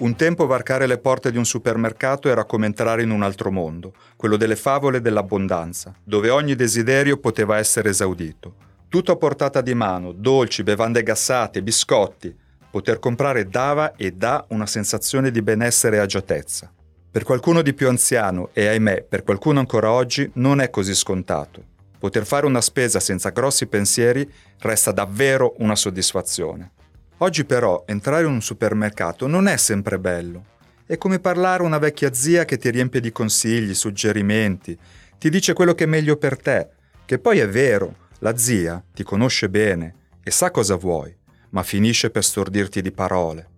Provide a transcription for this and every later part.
Un tempo varcare le porte di un supermercato era come entrare in un altro mondo, quello delle favole dell'abbondanza, dove ogni desiderio poteva essere esaudito. Tutto a portata di mano, dolci, bevande gassate, biscotti. Poter comprare dava e dà una sensazione di benessere e agiatezza. Per qualcuno di più anziano e ahimè per qualcuno ancora oggi non è così scontato. Poter fare una spesa senza grossi pensieri resta davvero una soddisfazione. Oggi però entrare in un supermercato non è sempre bello. È come parlare a una vecchia zia che ti riempie di consigli, suggerimenti, ti dice quello che è meglio per te, che poi è vero, la zia ti conosce bene e sa cosa vuoi, ma finisce per stordirti di parole.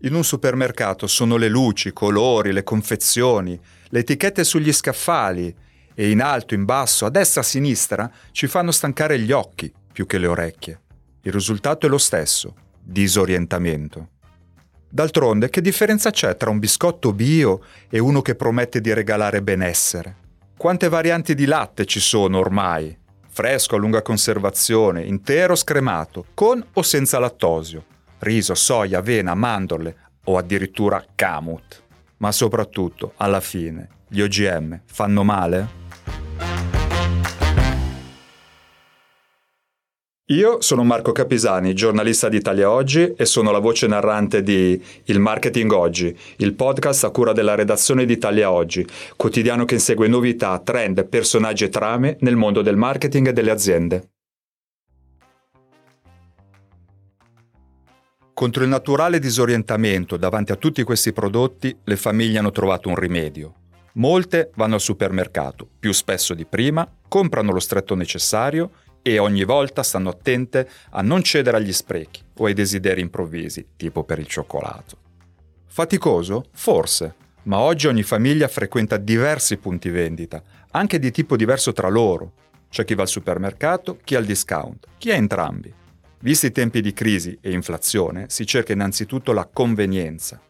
In un supermercato sono le luci, i colori, le confezioni, le etichette sugli scaffali e in alto, in basso, a destra, a sinistra ci fanno stancare gli occhi più che le orecchie. Il risultato è lo stesso, disorientamento. D'altronde, che differenza c'è tra un biscotto bio e uno che promette di regalare benessere? Quante varianti di latte ci sono ormai? Fresco, a lunga conservazione, intero, scremato, con o senza lattosio, riso, soia, avena, mandorle o addirittura camut. Ma soprattutto, alla fine, gli OGM fanno male? Io sono Marco Capisani, giornalista di Italia Oggi e sono la voce narrante di Il Marketing Oggi, il podcast a cura della redazione di Italia Oggi, quotidiano che insegue novità, trend, personaggi e trame nel mondo del marketing e delle aziende. Contro il naturale disorientamento davanti a tutti questi prodotti, le famiglie hanno trovato un rimedio. Molte vanno al supermercato, più spesso di prima, comprano lo stretto necessario e ogni volta stanno attente a non cedere agli sprechi o ai desideri improvvisi, tipo per il cioccolato. Faticoso? Forse, ma oggi ogni famiglia frequenta diversi punti vendita, anche di tipo diverso tra loro. C'è chi va al supermercato, chi al discount, chi ha entrambi. Visti i tempi di crisi e inflazione, si cerca innanzitutto la convenienza,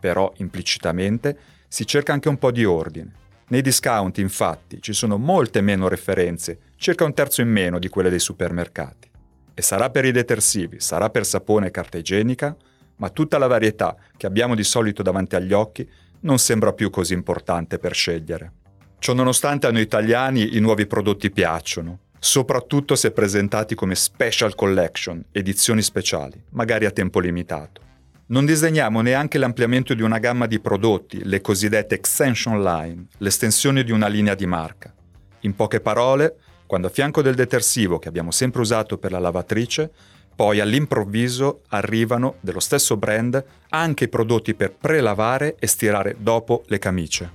però implicitamente si cerca anche un po' di ordine. Nei discount, infatti, ci sono molte meno referenze, circa un terzo in meno di quelle dei supermercati. E sarà per i detersivi, sarà per sapone e carta igienica, ma tutta la varietà che abbiamo di solito davanti agli occhi non sembra più così importante per scegliere. Ciononostante a noi italiani i nuovi prodotti piacciono, soprattutto se presentati come special collection, edizioni speciali, magari a tempo limitato. Non disegniamo neanche l'ampliamento di una gamma di prodotti, le cosiddette extension line, l'estensione di una linea di marca. In poche parole, quando a fianco del detersivo che abbiamo sempre usato per la lavatrice, poi all'improvviso arrivano dello stesso brand anche i prodotti per prelavare e stirare dopo le camicie.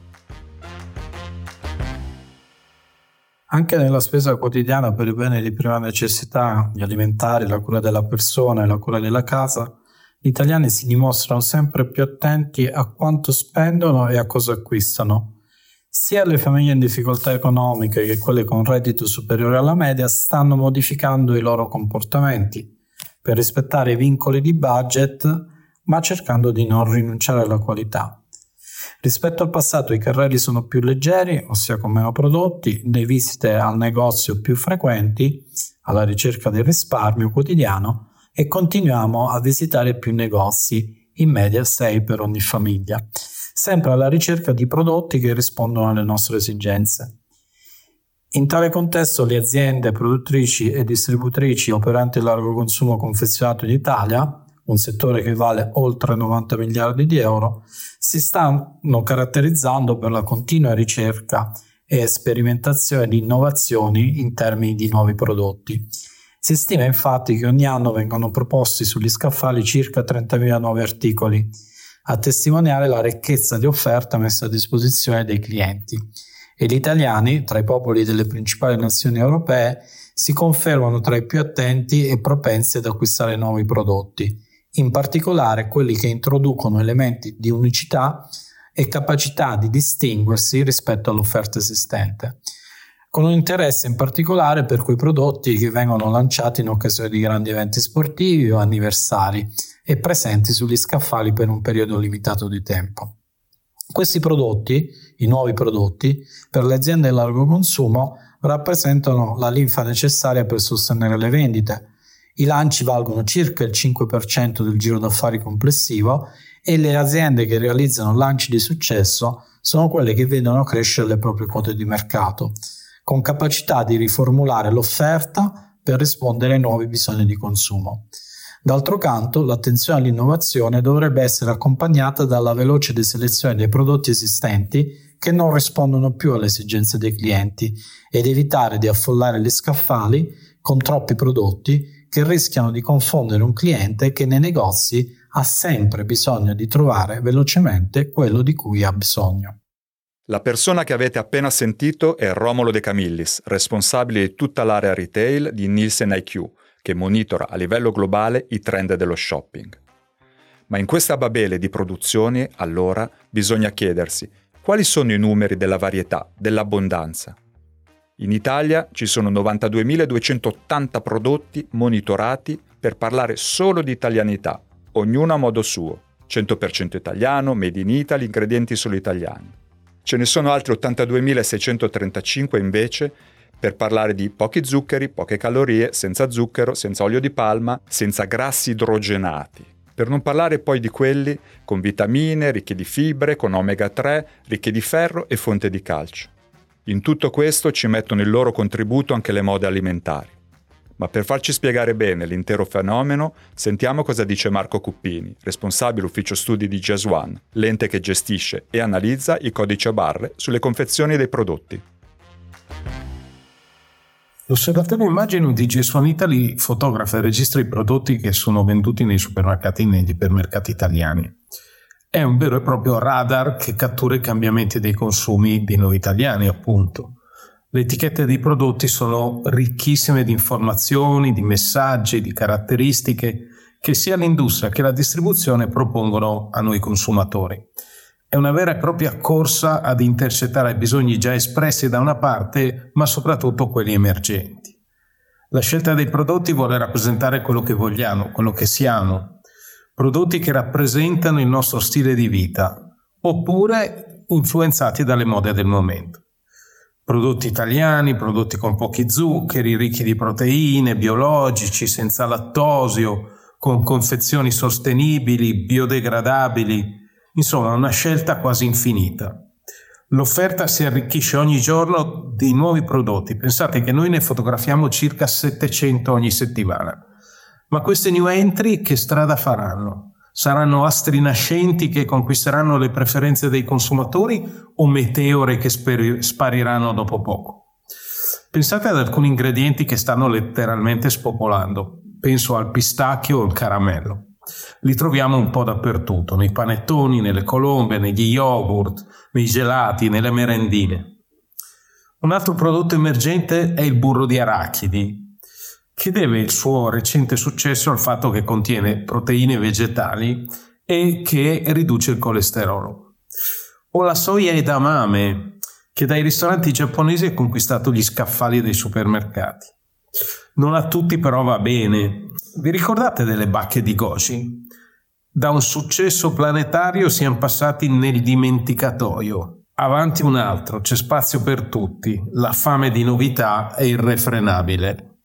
Anche nella spesa quotidiana per i beni di prima necessità, gli alimentari, la cura della persona e la cura della casa, gli italiani si dimostrano sempre più attenti a quanto spendono e a cosa acquistano. Sia le famiglie in difficoltà economiche che quelle con reddito superiore alla media stanno modificando i loro comportamenti per rispettare i vincoli di budget, ma cercando di non rinunciare alla qualità. Rispetto al passato i carrelli sono più leggeri, ossia con meno prodotti, le visite al negozio più frequenti, alla ricerca del risparmio quotidiano, e continuiamo a visitare più negozi, in media 6 per ogni famiglia, sempre alla ricerca di prodotti che rispondono alle nostre esigenze. In tale contesto le aziende produttrici e distributrici operanti a largo consumo confezionato in Italia, un settore che vale oltre 90 miliardi di euro, si stanno caratterizzando per la continua ricerca e sperimentazione di innovazioni in termini di nuovi prodotti si stima infatti che ogni anno vengano proposti sugli scaffali circa 30.000 nuovi articoli, a testimoniare la ricchezza di offerta messa a disposizione dei clienti. E gli italiani, tra i popoli delle principali nazioni europee, si confermano tra i più attenti e propensi ad acquistare nuovi prodotti, in particolare quelli che introducono elementi di unicità e capacità di distinguersi rispetto all'offerta esistente con un interesse in particolare per quei prodotti che vengono lanciati in occasione di grandi eventi sportivi o anniversari e presenti sugli scaffali per un periodo limitato di tempo. Questi prodotti, i nuovi prodotti, per le aziende a largo consumo rappresentano la linfa necessaria per sostenere le vendite. I lanci valgono circa il 5% del giro d'affari complessivo e le aziende che realizzano lanci di successo sono quelle che vedono crescere le proprie quote di mercato, con capacità di riformulare l'offerta per rispondere ai nuovi bisogni di consumo. D'altro canto, l'attenzione all'innovazione dovrebbe essere accompagnata dalla veloce deselezione dei prodotti esistenti che non rispondono più alle esigenze dei clienti ed evitare di affollare gli scaffali con troppi prodotti che rischiano di confondere un cliente che nei negozi ha sempre bisogno di trovare velocemente quello di cui ha bisogno. La persona che avete appena sentito è Romolo De Camillis, responsabile di tutta l'area retail di Nielsen IQ, che monitora a livello globale i trend dello shopping. Ma in questa babele di produzioni, allora, bisogna chiedersi quali sono i numeri della varietà, dell'abbondanza? In Italia ci sono 92.280 prodotti monitorati per parlare solo di italianità, ognuno a modo suo. 100% italiano, made in Italy, ingredienti solo italiani. Ce ne sono altri 82.635 invece per parlare di pochi zuccheri, poche calorie, senza zucchero, senza olio di palma, senza grassi idrogenati. Per non parlare poi di quelli con vitamine, ricchi di fibre, con omega 3, ricchi di ferro e fonte di calcio. In tutto questo ci mettono il loro contributo anche le mode alimentari. Ma per farci spiegare bene l'intero fenomeno, sentiamo cosa dice Marco Cuppini, responsabile ufficio studi di Jazz One, l'ente che gestisce e analizza i codici a barre sulle confezioni dei prodotti. L'osservatorio immagino di Gesuan Italy fotografa e registra i prodotti che sono venduti nei supermercati e negli ipermercati italiani. È un vero e proprio radar che cattura i cambiamenti dei consumi di noi italiani, appunto. Le etichette dei prodotti sono ricchissime di informazioni, di messaggi, di caratteristiche che sia l'industria che la distribuzione propongono a noi consumatori. È una vera e propria corsa ad intercettare bisogni già espressi da una parte, ma soprattutto quelli emergenti. La scelta dei prodotti vuole rappresentare quello che vogliamo, quello che siamo, prodotti che rappresentano il nostro stile di vita, oppure influenzati dalle mode del momento. Prodotti italiani, prodotti con pochi zuccheri, ricchi di proteine, biologici, senza lattosio, con confezioni sostenibili, biodegradabili, Insomma, una scelta quasi infinita. L'offerta si arricchisce ogni giorno di nuovi prodotti. Pensate che noi ne fotografiamo circa 700 ogni settimana. Ma queste new entry che strada faranno? Saranno astri nascenti che conquisteranno le preferenze dei consumatori o meteore che speri- spariranno dopo poco? Pensate ad alcuni ingredienti che stanno letteralmente spopolando. Penso al pistacchio o al caramello. Li troviamo un po' dappertutto, nei panettoni, nelle colombe, negli yogurt, nei gelati, nelle merendine. Un altro prodotto emergente è il burro di arachidi, che deve il suo recente successo al fatto che contiene proteine vegetali e che riduce il colesterolo. O la soia edamame, che dai ristoranti giapponesi ha conquistato gli scaffali dei supermercati. Non a tutti però va bene. Vi ricordate delle bacche di Goji? Da un successo planetario siamo passati nel dimenticatoio. Avanti un altro, c'è spazio per tutti. La fame di novità è irrefrenabile.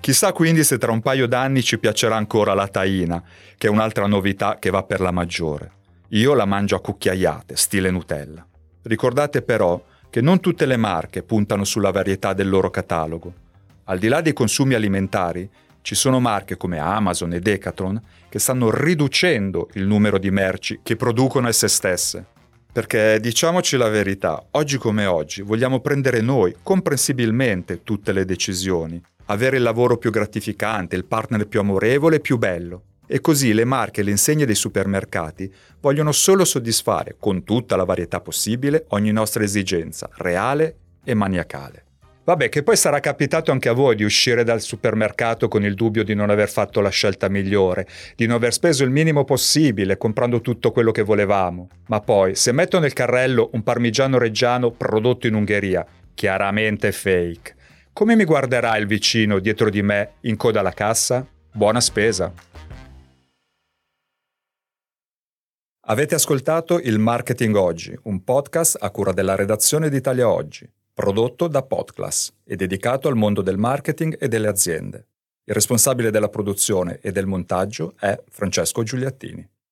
Chissà quindi se tra un paio d'anni ci piacerà ancora la taina, che è un'altra novità che va per la maggiore. Io la mangio a cucchiaiate, stile Nutella. Ricordate però che non tutte le marche puntano sulla varietà del loro catalogo. Al di là dei consumi alimentari, ci sono marche come Amazon e Decathlon che stanno riducendo il numero di merci che producono esse stesse. Perché diciamoci la verità, oggi come oggi vogliamo prendere noi, comprensibilmente, tutte le decisioni, avere il lavoro più gratificante, il partner più amorevole e più bello. E così le marche e le insegne dei supermercati vogliono solo soddisfare, con tutta la varietà possibile, ogni nostra esigenza, reale e maniacale. Vabbè, che poi sarà capitato anche a voi di uscire dal supermercato con il dubbio di non aver fatto la scelta migliore, di non aver speso il minimo possibile comprando tutto quello che volevamo. Ma poi, se metto nel carrello un parmigiano reggiano prodotto in Ungheria, chiaramente fake, come mi guarderà il vicino dietro di me in coda alla cassa? Buona spesa! Avete ascoltato il Marketing Oggi, un podcast a cura della redazione di Italia Oggi prodotto da Podclass e dedicato al mondo del marketing e delle aziende. Il responsabile della produzione e del montaggio è Francesco Giuliattini.